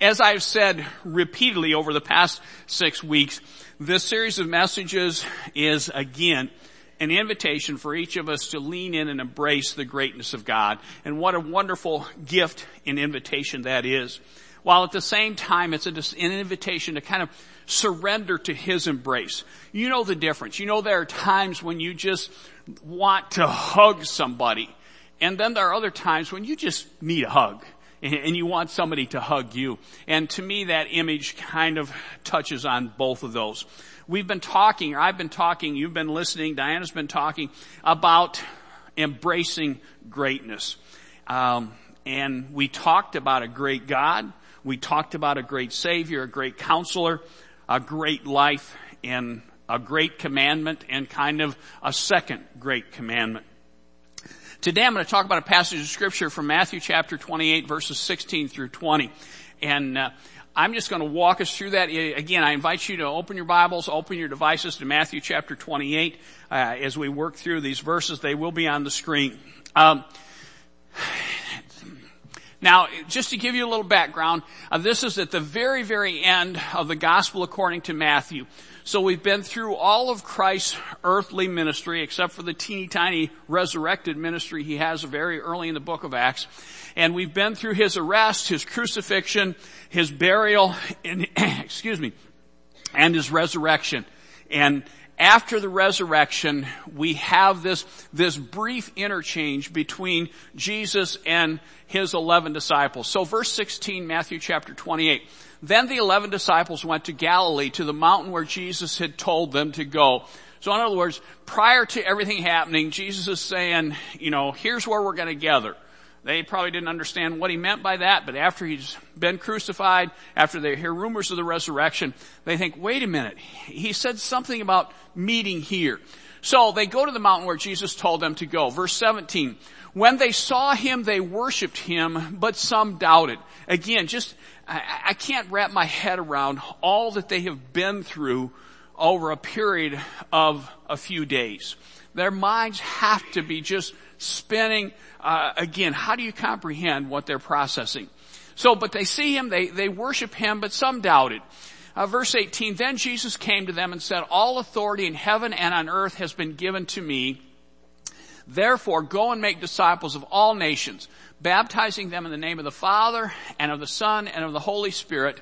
As I've said repeatedly over the past six weeks, this series of messages is again an invitation for each of us to lean in and embrace the greatness of God. And what a wonderful gift and invitation that is. While at the same time it's an invitation to kind of surrender to His embrace. You know the difference. You know there are times when you just want to hug somebody. And then there are other times when you just need a hug and you want somebody to hug you. And to me that image kind of touches on both of those. We've been talking, I've been talking, you've been listening, Diana's been talking about embracing greatness. Um, and we talked about a great God. We talked about a great Savior, a great counselor, a great life, and a great commandment, and kind of a second great commandment. Today I'm going to talk about a passage of scripture from Matthew chapter 28 verses 16 through 20. And uh, I'm just going to walk us through that. Again, I invite you to open your Bibles, open your devices to Matthew chapter 28 uh, as we work through these verses. They will be on the screen. Um, now, just to give you a little background, uh, this is at the very, very end of the gospel according to Matthew. So we've been through all of Christ's earthly ministry, except for the teeny tiny resurrected ministry he has very early in the book of Acts. And we've been through his arrest, his crucifixion, his burial, and, excuse me, and his resurrection. And after the resurrection, we have this, this brief interchange between Jesus and his 11 disciples. So verse 16, Matthew chapter 28. Then the 11 disciples went to Galilee to the mountain where Jesus had told them to go. So in other words, prior to everything happening, Jesus is saying, you know, here's where we're going to gather. They probably didn't understand what he meant by that, but after he's been crucified, after they hear rumors of the resurrection, they think, wait a minute, he said something about meeting here. So they go to the mountain where Jesus told them to go. Verse 17, when they saw him, they worshiped him, but some doubted. Again, just, I, I can't wrap my head around all that they have been through over a period of a few days. Their minds have to be just spinning. Uh, again, how do you comprehend what they're processing? So, but they see him, they, they worship him, but some doubted. Uh, verse 18, then Jesus came to them and said, all authority in heaven and on earth has been given to me. Therefore, go and make disciples of all nations, baptizing them in the name of the Father and of the Son and of the Holy Spirit,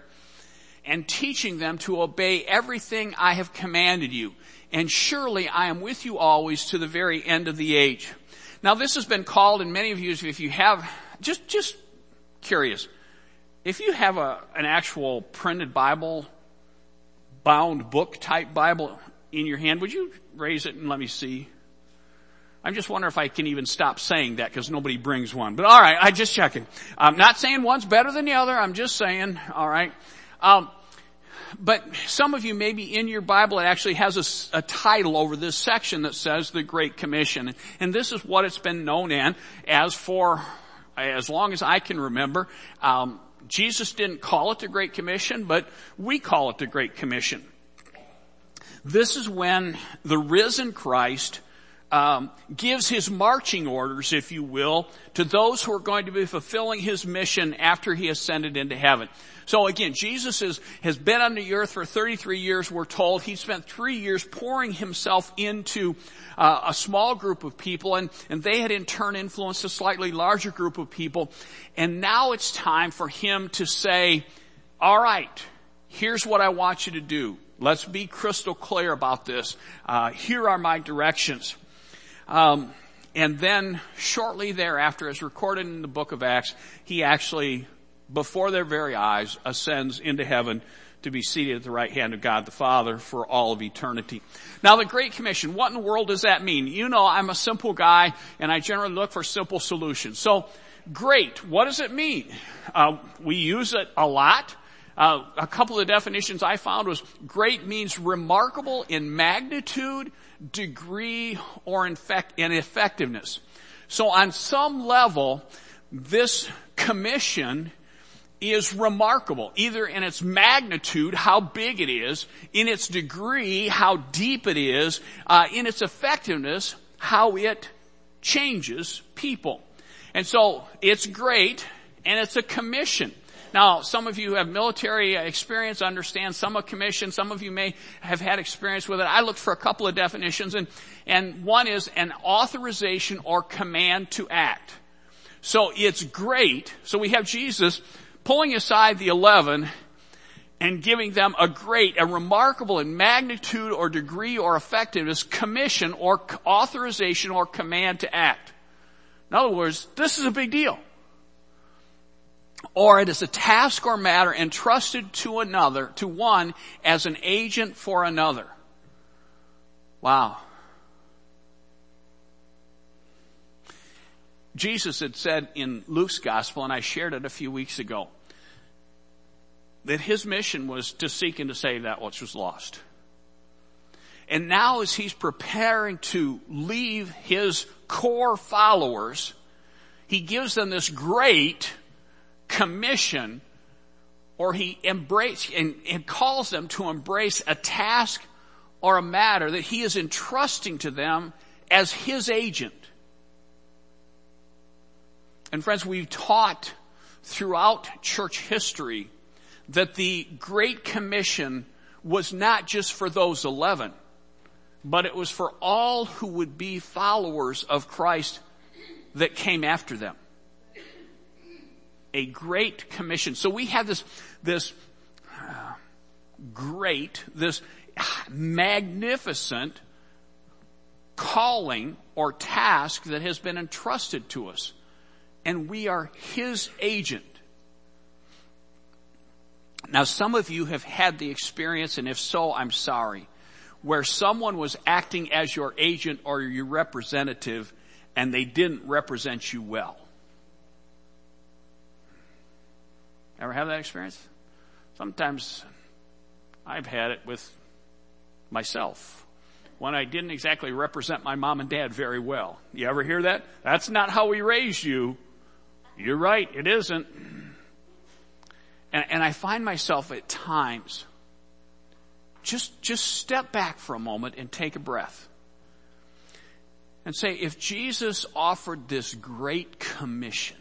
and teaching them to obey everything I have commanded you. And surely I am with you always to the very end of the age. Now this has been called, and many of you, if you have, just, just curious, if you have a, an actual printed Bible, bound book type Bible in your hand, would you raise it and let me see? I'm just wondering if I can even stop saying that because nobody brings one. But alright, I just checking. I'm not saying one's better than the other, I'm just saying, alright. Um, but some of you maybe in your Bible it actually has a, a, title over this section that says the Great Commission. And this is what it's been known in as for as long as I can remember. Um, Jesus didn't call it the Great Commission, but we call it the Great Commission. This is when the risen Christ um, gives his marching orders, if you will, to those who are going to be fulfilling his mission after he ascended into heaven. So again, Jesus is, has been on the earth for 33 years, we're told. He spent three years pouring himself into uh, a small group of people and, and they had in turn influenced a slightly larger group of people. And now it's time for him to say, all right, here's what I want you to do. Let's be crystal clear about this. Uh, here are my directions. Um, and then shortly thereafter, as recorded in the book of Acts, he actually, before their very eyes, ascends into heaven to be seated at the right hand of God the Father for all of eternity. Now the Great Commission, what in the world does that mean? You know I'm a simple guy and I generally look for simple solutions. So, great, what does it mean? Uh, we use it a lot. Uh, a couple of definitions I found was great means remarkable in magnitude, degree, or in, fact, effectiveness. So on some level, this commission is remarkable, either in its magnitude, how big it is, in its degree, how deep it is, uh, in its effectiveness, how it changes people. And so it's great, and it's a commission. Now, some of you have military experience, understand some of commission, some of you may have had experience with it. I looked for a couple of definitions and, and one is an authorization or command to act. So it's great. So we have Jesus pulling aside the eleven and giving them a great, a remarkable in magnitude or degree or effectiveness commission or authorization or command to act. In other words, this is a big deal or it is a task or matter entrusted to another, to one as an agent for another. Wow. Jesus had said in Luke's gospel, and I shared it a few weeks ago, that his mission was to seek and to save that which was lost. And now as he's preparing to leave his core followers, he gives them this great commission or he embrace and, and calls them to embrace a task or a matter that he is entrusting to them as his agent. And friends, we've taught throughout church history that the Great Commission was not just for those 11, but it was for all who would be followers of Christ that came after them a great commission. So we have this, this uh, great, this magnificent calling or task that has been entrusted to us. And we are His agent. Now some of you have had the experience, and if so, I'm sorry, where someone was acting as your agent or your representative and they didn't represent you well. Ever have that experience? Sometimes I've had it with myself when I didn't exactly represent my mom and dad very well. You ever hear that? That's not how we raised you. You're right, it isn't. And, and I find myself at times just, just step back for a moment and take a breath. And say, if Jesus offered this great commission,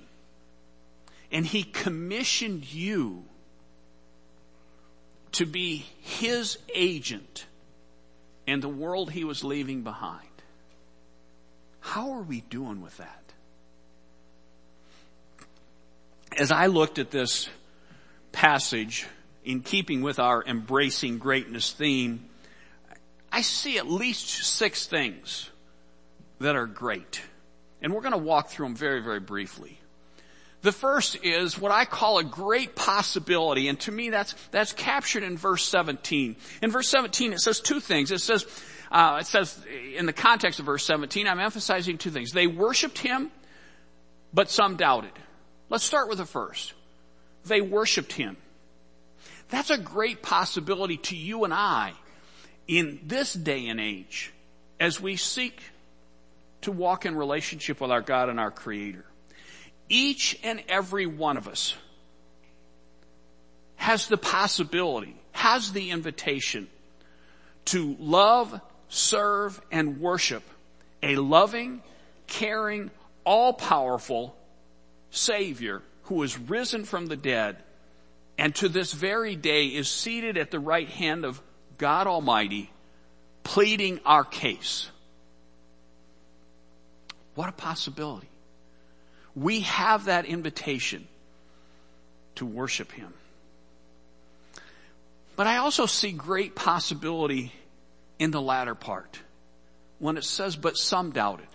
and he commissioned you to be his agent in the world he was leaving behind. How are we doing with that? As I looked at this passage in keeping with our embracing greatness theme, I see at least six things that are great. And we're going to walk through them very, very briefly. The first is what I call a great possibility, and to me that's, that's captured in verse 17. In verse 17 it says two things. It says, uh, it says, in the context of verse 17, I'm emphasizing two things. They worshiped him, but some doubted. Let's start with the first. They worshiped him. That's a great possibility to you and I in this day and age as we seek to walk in relationship with our God and our Creator each and every one of us has the possibility, has the invitation to love, serve, and worship a loving, caring, all-powerful Savior who is risen from the dead and to this very day is seated at the right hand of God Almighty pleading our case. What a possibility we have that invitation to worship Him. But I also see great possibility in the latter part when it says, but some doubted.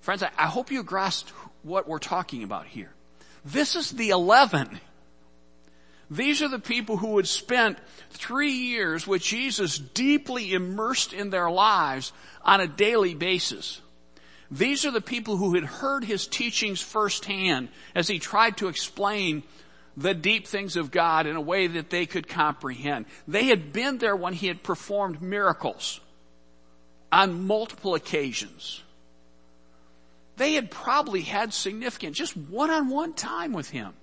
Friends, I, hope you grasped what we're talking about here. This is the 11. These are the people who had spent three years with Jesus deeply immersed in their lives on a daily basis. These are the people who had heard his teachings firsthand as he tried to explain the deep things of God in a way that they could comprehend. They had been there when he had performed miracles on multiple occasions. They had probably had significant, just one-on-one time with him.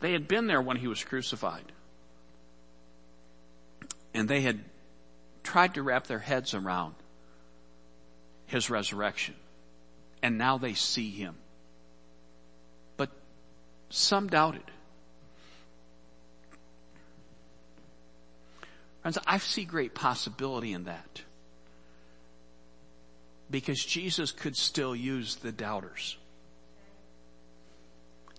They had been there when he was crucified. And they had tried to wrap their heads around his resurrection. And now they see him. But some doubted. Friends, I see great possibility in that. Because Jesus could still use the doubters.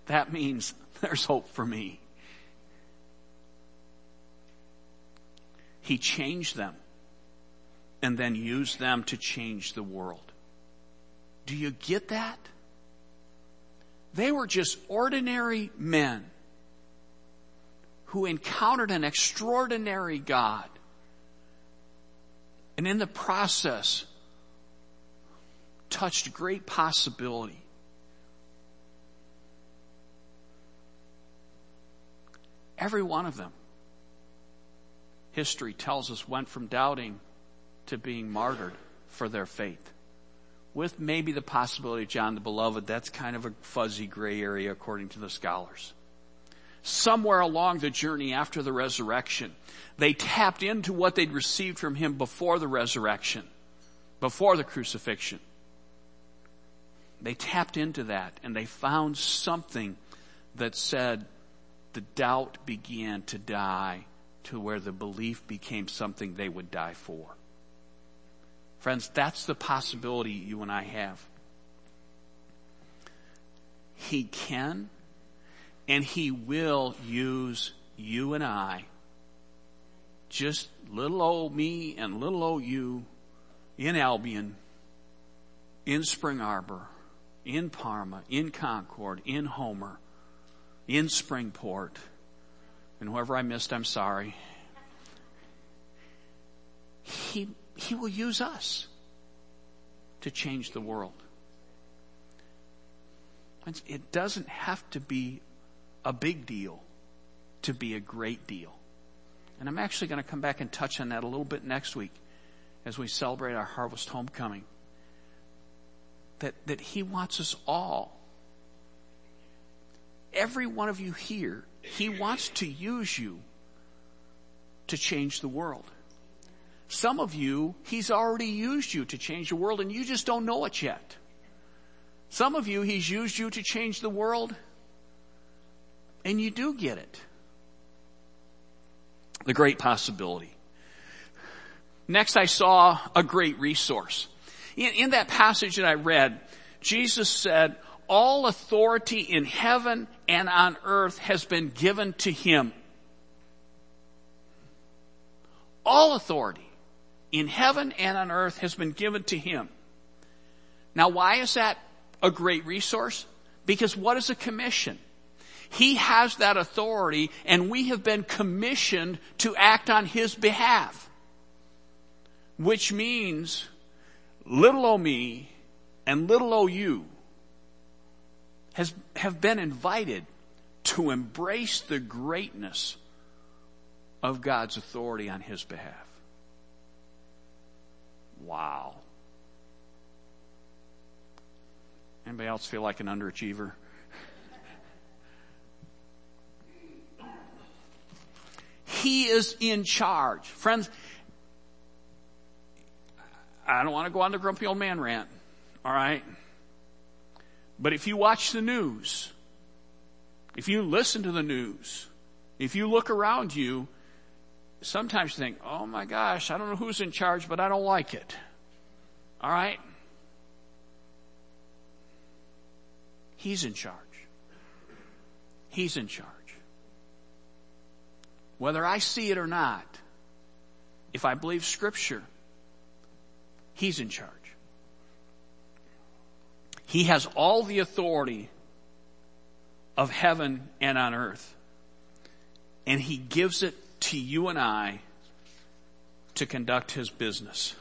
That means there's hope for me. He changed them and then use them to change the world. Do you get that? They were just ordinary men who encountered an extraordinary God. And in the process, touched great possibility. Every one of them, history tells us, went from doubting to being martyred for their faith. With maybe the possibility of John the Beloved, that's kind of a fuzzy gray area according to the scholars somewhere along the journey after the resurrection, they tapped into what they'd received from him before the resurrection, before the crucifixion. They tapped into that and they found something that said the doubt began to die to where the belief became something they would die for. Friends, that's the possibility you and I have. He can and He will use you and I, just little old me and little old you in Albion, in Spring Arbor, in Parma, in Concord, in Homer, in Springport, and whoever I missed, I'm sorry. He, he will use us to change the world. It doesn't have to be a big deal to be a great deal. And I'm actually going to come back and touch on that a little bit next week as we celebrate our harvest homecoming. That, that he wants us all, every one of you here, he wants to use you to change the world. Some of you, he's already used you to change the world and you just don't know it yet. Some of you, he's used you to change the world and you do get it. The great possibility. Next, I saw a great resource. In, in that passage that I read, Jesus said, all authority in heaven and on earth has been given to him. All authority in heaven and on earth has been given to him. Now why is that a great resource? Because what is a commission? He has that authority and we have been commissioned to act on His behalf. Which means little o me and little o you has, have been invited to embrace the greatness of God's authority on His behalf. Wow. Anybody else feel like an underachiever? He is in charge. Friends, I don't want to go on the grumpy old man rant, alright? But if you watch the news, if you listen to the news, if you look around you, sometimes you think, oh my gosh, I don't know who's in charge, but I don't like it. Alright? He's in charge. He's in charge. Whether I see it or not, if I believe scripture, He's in charge. He has all the authority of heaven and on earth. And He gives it to you and I to conduct His business.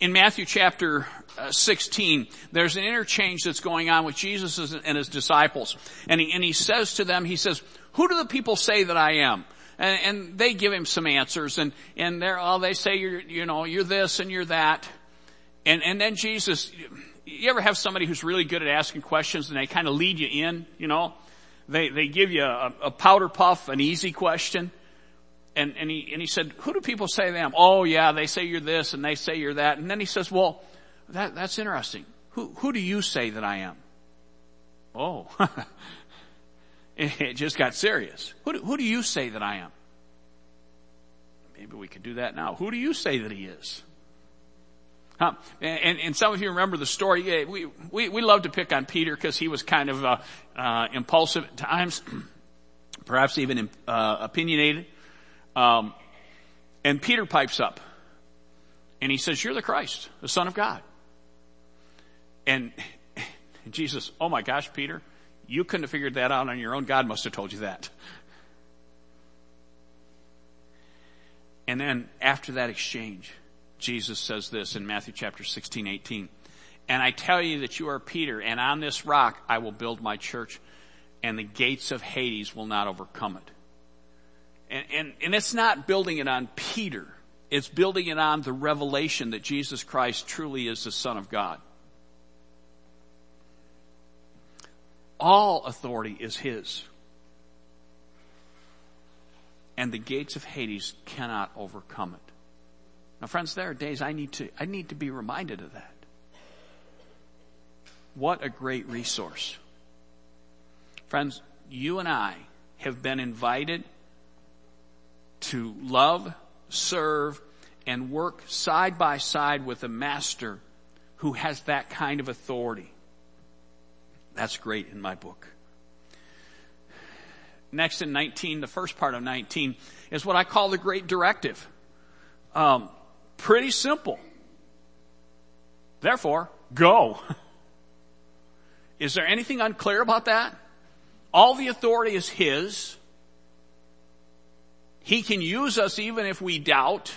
In Matthew chapter uh, 16, there's an interchange that's going on with Jesus and His disciples. And he, and he says to them, He says, who do the people say that I am? And, and they give him some answers and, and they're, oh, they say you're, you know, you're this and you're that. And, and then Jesus, you ever have somebody who's really good at asking questions and they kind of lead you in, you know? They, they give you a, a powder puff, an easy question. And, and he, and he said, who do people say I am? Oh yeah, they say you're this and they say you're that. And then he says, well, that, that's interesting. Who, who do you say that I am? oh, it just got serious. Who do, who do you say that I am? Maybe we could do that now. Who do you say that he is? Huh? And, and, some of you remember the story. We, we, we love to pick on Peter because he was kind of uh, uh, impulsive at times, perhaps even uh, opinionated. Um, and Peter pipes up and he says, You're the Christ, the Son of God. And Jesus, oh my gosh, Peter, you couldn't have figured that out on your own. God must have told you that. And then after that exchange, Jesus says this in Matthew chapter 16, 18. And I tell you that you are Peter, and on this rock I will build my church, and the gates of Hades will not overcome it. And, and, and it's not building it on Peter. It's building it on the revelation that Jesus Christ truly is the Son of God. All authority is His. And the gates of Hades cannot overcome it. Now friends, there are days I need to, I need to be reminded of that. What a great resource. Friends, you and I have been invited to love, serve, and work side by side with a master who has that kind of authority. That's great in my book. Next in 19, the first part of 19 is what I call the great directive. Um, Pretty simple. Therefore, go. Is there anything unclear about that? All the authority is His. He can use us even if we doubt.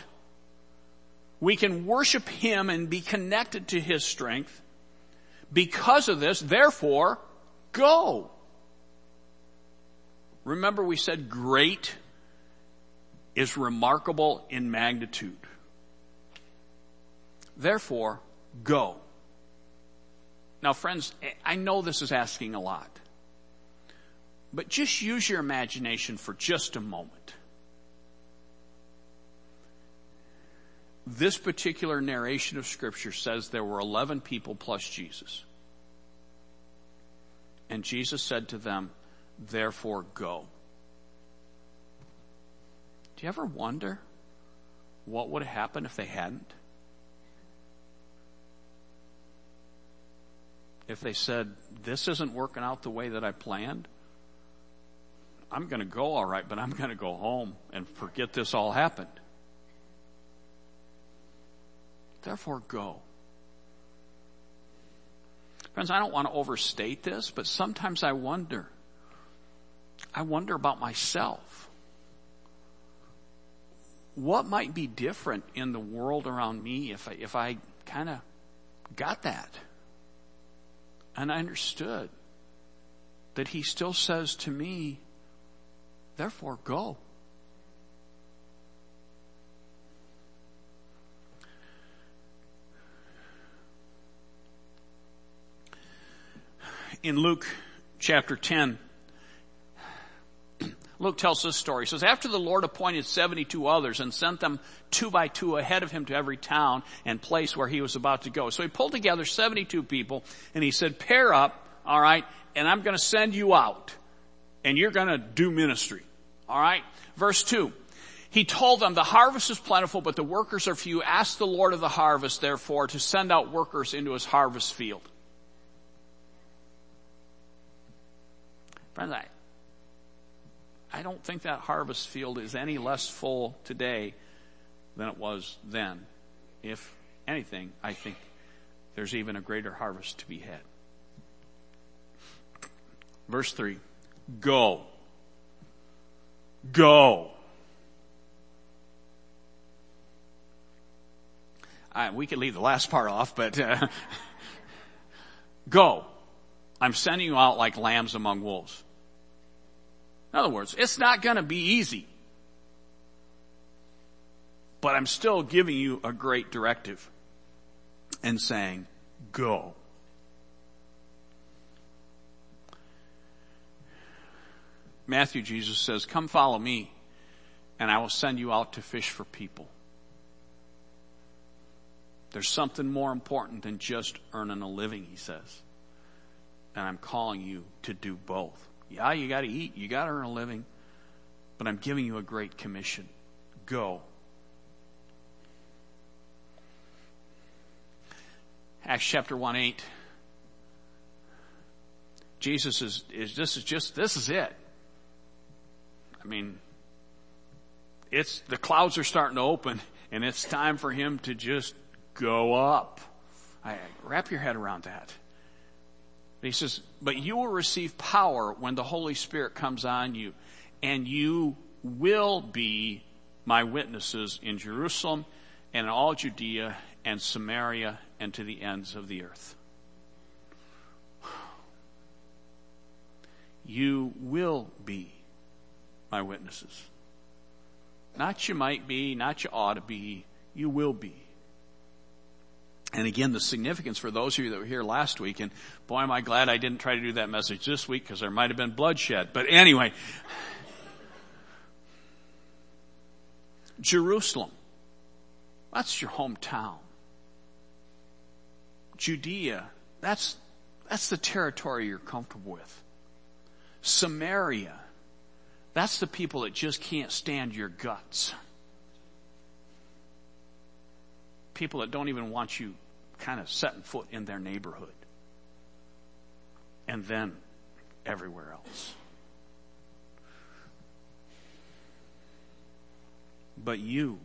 We can worship Him and be connected to His strength. Because of this, therefore, go. Remember we said great is remarkable in magnitude. Therefore, go. Now friends, I know this is asking a lot. But just use your imagination for just a moment. This particular narration of scripture says there were 11 people plus Jesus. And Jesus said to them, therefore go. Do you ever wonder what would have happened if they hadn't? If they said, this isn't working out the way that I planned, I'm going to go all right, but I'm going to go home and forget this all happened. Therefore, go. Friends, I don't want to overstate this, but sometimes I wonder. I wonder about myself. What might be different in the world around me if I, if I kind of got that? And I understood that he still says to me, therefore go. In Luke chapter 10, Luke tells this story. He says, after the Lord appointed 72 others and sent them two by two ahead of him to every town and place where he was about to go. So he pulled together 72 people and he said, pair up, alright, and I'm gonna send you out. And you're gonna do ministry. Alright? Verse 2. He told them, the harvest is plentiful, but the workers are few. Ask the Lord of the harvest, therefore, to send out workers into his harvest field. Friends, I, I don't think that harvest field is any less full today than it was then. If anything, I think there's even a greater harvest to be had. Verse 3. Go. Go. We could leave the last part off, but uh, go. I'm sending you out like lambs among wolves. In other words, it's not going to be easy. But I'm still giving you a great directive and saying, go. Matthew, Jesus says, come follow me and I will send you out to fish for people. There's something more important than just earning a living, he says. and I'm calling you to do both. Yeah, you gotta eat, you gotta earn a living, but I'm giving you a great commission. Go. Acts chapter 1 8. Jesus is, is, this is just, this is it. I mean, it's, the clouds are starting to open and it's time for him to just go up. I, wrap your head around that. He says, but you will receive power when the Holy Spirit comes on you and you will be my witnesses in Jerusalem and in all Judea and Samaria and to the ends of the earth. You will be my witnesses. Not you might be, not you ought to be, you will be. And again, the significance for those of you that were here last week, and boy am I glad I didn't try to do that message this week because there might have been bloodshed. But anyway, Jerusalem, that's your hometown. Judea, that's, that's the territory you're comfortable with. Samaria, that's the people that just can't stand your guts. People that don't even want you kind of setting foot in their neighborhood. And then everywhere else. But you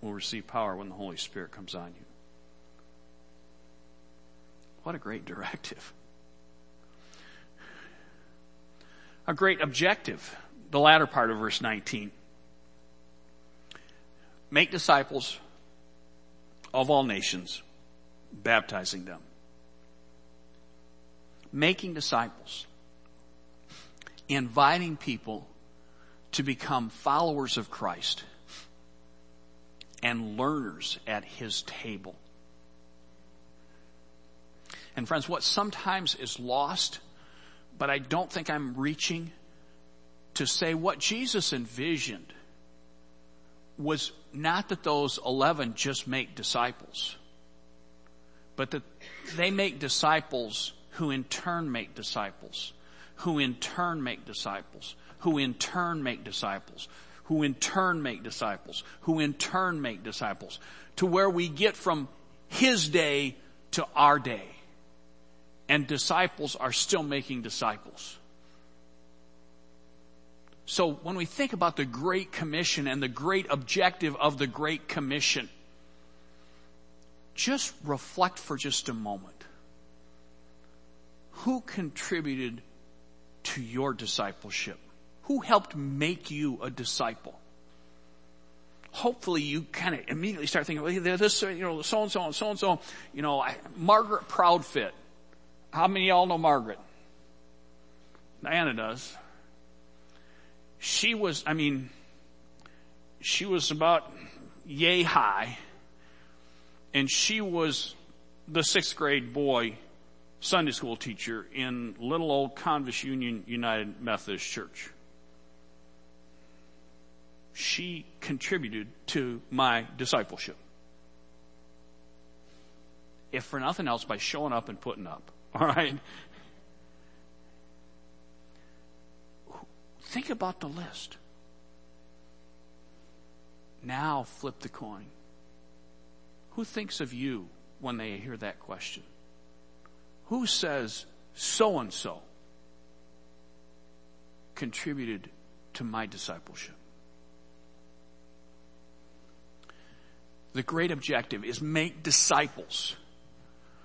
will receive power when the Holy Spirit comes on you. What a great directive. A great objective the latter part of verse 19. Make disciples of all nations, baptizing them. Making disciples. Inviting people to become followers of Christ and learners at His table. And friends, what sometimes is lost, but I don't think I'm reaching to say what Jesus envisioned was not that those 11 just make disciples, but that they make disciples who in turn make disciples, who in turn make disciples, who in turn make disciples, who in turn make disciples, who in turn make disciples, to where we get from his day to our day. And disciples are still making disciples. So when we think about the Great Commission and the great objective of the Great Commission, just reflect for just a moment. Who contributed to your discipleship? Who helped make you a disciple? Hopefully you kind of immediately start thinking, well, this, you know, so and so and so and so, you know, I, Margaret Proudfit. How many of y'all know Margaret? Diana does she was, I mean, she was about yay high and she was the sixth grade boy Sunday school teacher in little old Convis Union United Methodist Church. She contributed to my discipleship. If for nothing else, by showing up and putting up. All Think about the list. Now flip the coin. Who thinks of you when they hear that question? Who says so and so contributed to my discipleship? The great objective is make disciples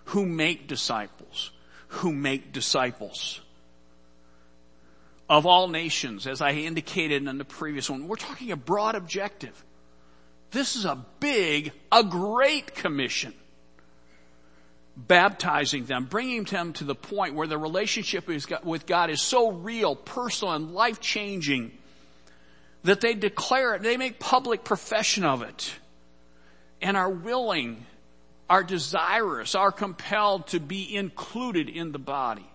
who make disciples who make disciples of all nations, as I indicated in the previous one. We're talking a broad objective. This is a big, a great commission. Baptizing them, bringing them to the point where the relationship with God is so real, personal, and life changing that they declare it, they make public profession of it, and are willing, are desirous, are compelled to be included in the body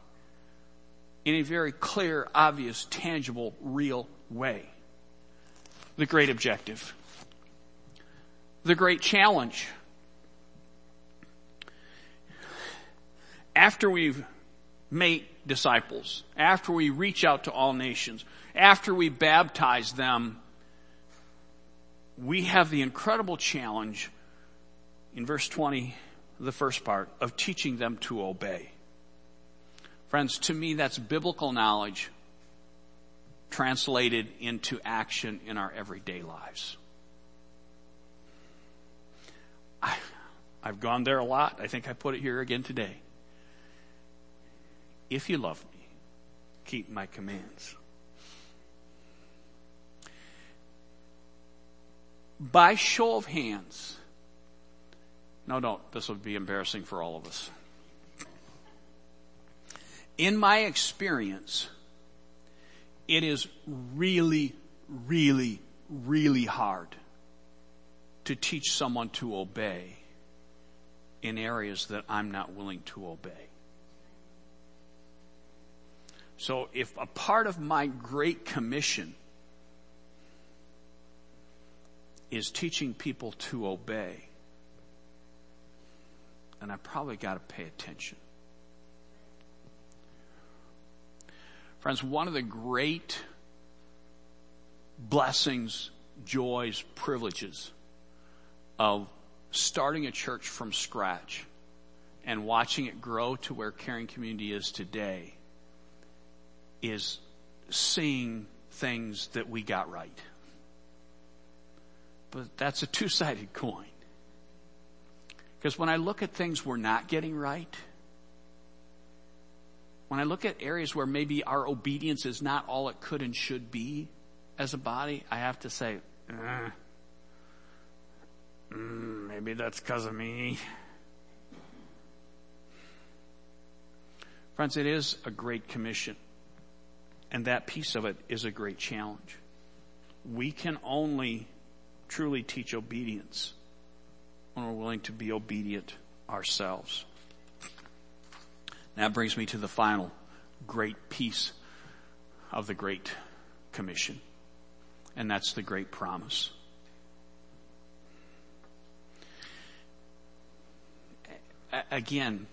in a very clear, obvious, tangible, real way. The great objective. The great challenge. After we've made disciples, after we reach out to all nations, after we baptize them, we have the incredible challenge in verse 20, the first part, of teaching them to obey. Friends, to me that's biblical knowledge translated into action in our everyday lives. I, I've gone there a lot. I think I put it here again today. If you love me, keep my commands. By show of hands, no, don't. This would be embarrassing for all of us. In my experience, it is really, really, really hard to teach someone to obey in areas that I'm not willing to obey. So if a part of my great commission is teaching people to obey, then I probably got to pay attention. Friends, one of the great blessings, joys, privileges of starting a church from scratch and watching it grow to where Caring Community is today is seeing things that we got right. But that's a two-sided coin. Because when I look at things we're not getting right, when I look at areas where maybe our obedience is not all it could and should be as a body, I have to say, eh, maybe that's because of me. Friends, it is a great commission. And that piece of it is a great challenge. We can only truly teach obedience when we're willing to be obedient ourselves. That brings me to the final great piece of the Great Commission. And that's the great promise. Again,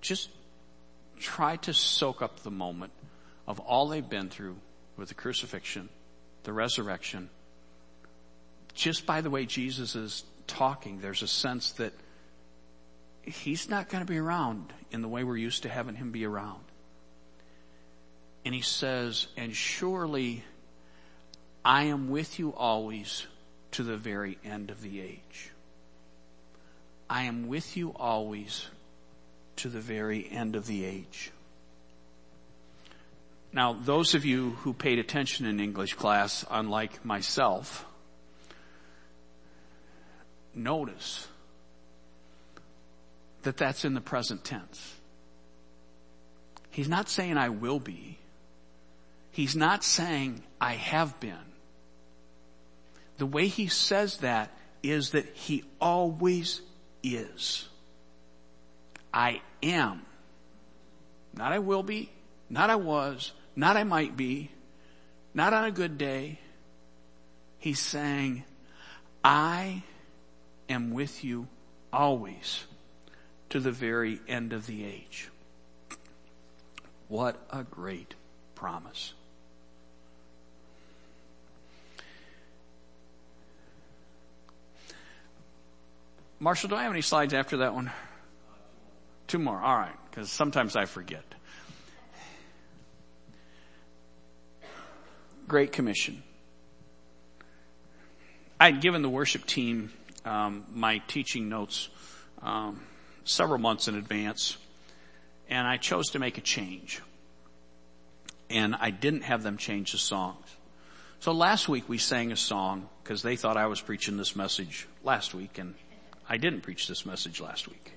just try to soak up the moment of all they've been through with the crucifixion, the resurrection. Just by the way Jesus is talking, there's a sense that he's not going to be around in the way we're used to having him be around. And he says, and surely I am with you always to the very end of the age. I am with you always to the very end of the age. Now, those of you who paid attention in English class, unlike myself, notice that that's in the present tense. He's not saying I will be. He's not saying I have been. The way he says that is that he always is. I am. Not I will be, not I was, not I might be, not on a good day. He's saying, I am with you always to the very end of the age. What a great promise. Marshall, do I have any slides after that one? Two more. All right. Because sometimes I forget. Great Commission. I'd given the worship team um, my teaching notes um, several months in advance, and I chose to make a change. And I didn't have them change the songs. So last week we sang a song because they thought I was preaching this message last week, and I didn't preach this message last week.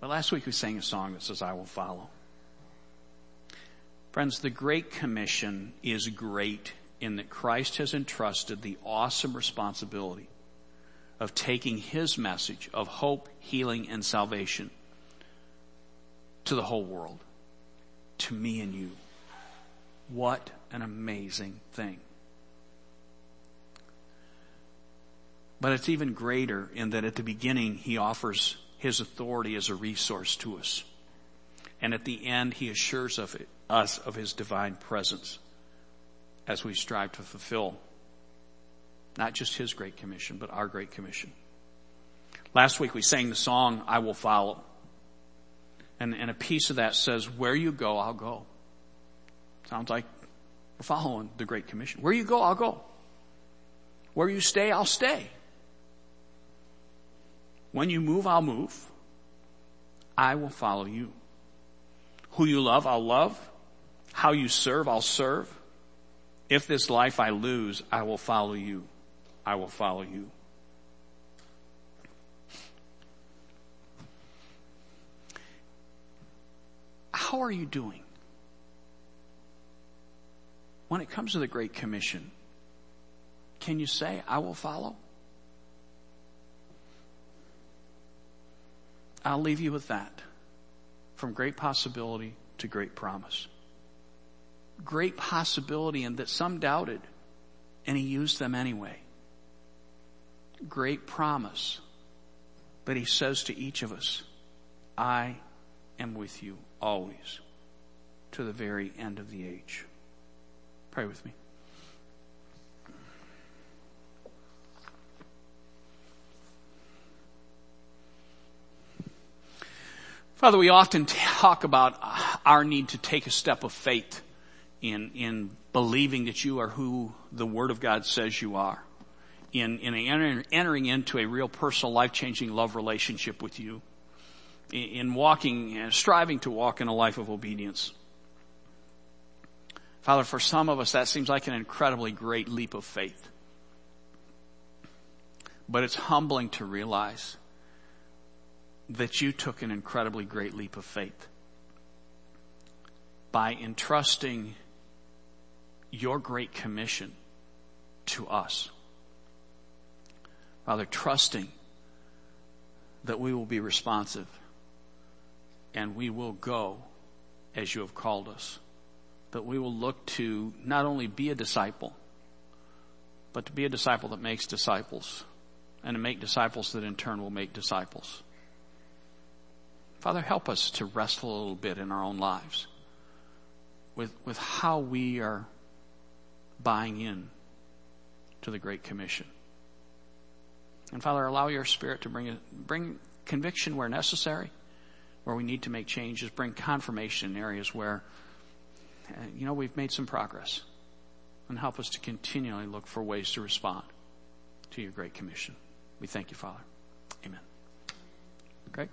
But last week we sang a song that says, I will follow. Friends, the Great Commission is great in that Christ has entrusted the awesome responsibility of taking His message of hope, healing, and salvation to the whole world, to me and you. What an amazing thing. But it's even greater in that at the beginning he offers his authority as a resource to us. And at the end he assures of it, us of his divine presence as we strive to fulfill not just his great commission, but our great commission. Last week we sang the song, I will follow. And, and a piece of that says, where you go, I'll go. Sounds like we're following the Great Commission. Where you go, I'll go. Where you stay, I'll stay. When you move, I'll move. I will follow you. Who you love, I'll love. How you serve, I'll serve. If this life I lose, I will follow you. I will follow you. How are you doing? When it comes to the Great Commission, can you say, I will follow? I'll leave you with that. From great possibility to great promise. Great possibility and that some doubted and he used them anyway. Great promise. But he says to each of us, I am with you always to the very end of the age. Pray with me. Father, we often talk about our need to take a step of faith in, in believing that you are who the Word of God says you are. In, in enter, entering into a real personal life-changing love relationship with you. In, in walking and striving to walk in a life of obedience. Father, for some of us that seems like an incredibly great leap of faith. But it's humbling to realize that you took an incredibly great leap of faith by entrusting your great commission to us. Father, trusting that we will be responsive and we will go as you have called us. That we will look to not only be a disciple, but to be a disciple that makes disciples and to make disciples that in turn will make disciples. Father, help us to wrestle a little bit in our own lives with, with how we are buying in to the Great Commission. And Father, allow your Spirit to bring, bring conviction where necessary, where we need to make changes, bring confirmation in areas where, uh, you know, we've made some progress. And help us to continually look for ways to respond to your Great Commission. We thank you, Father. Amen. Great.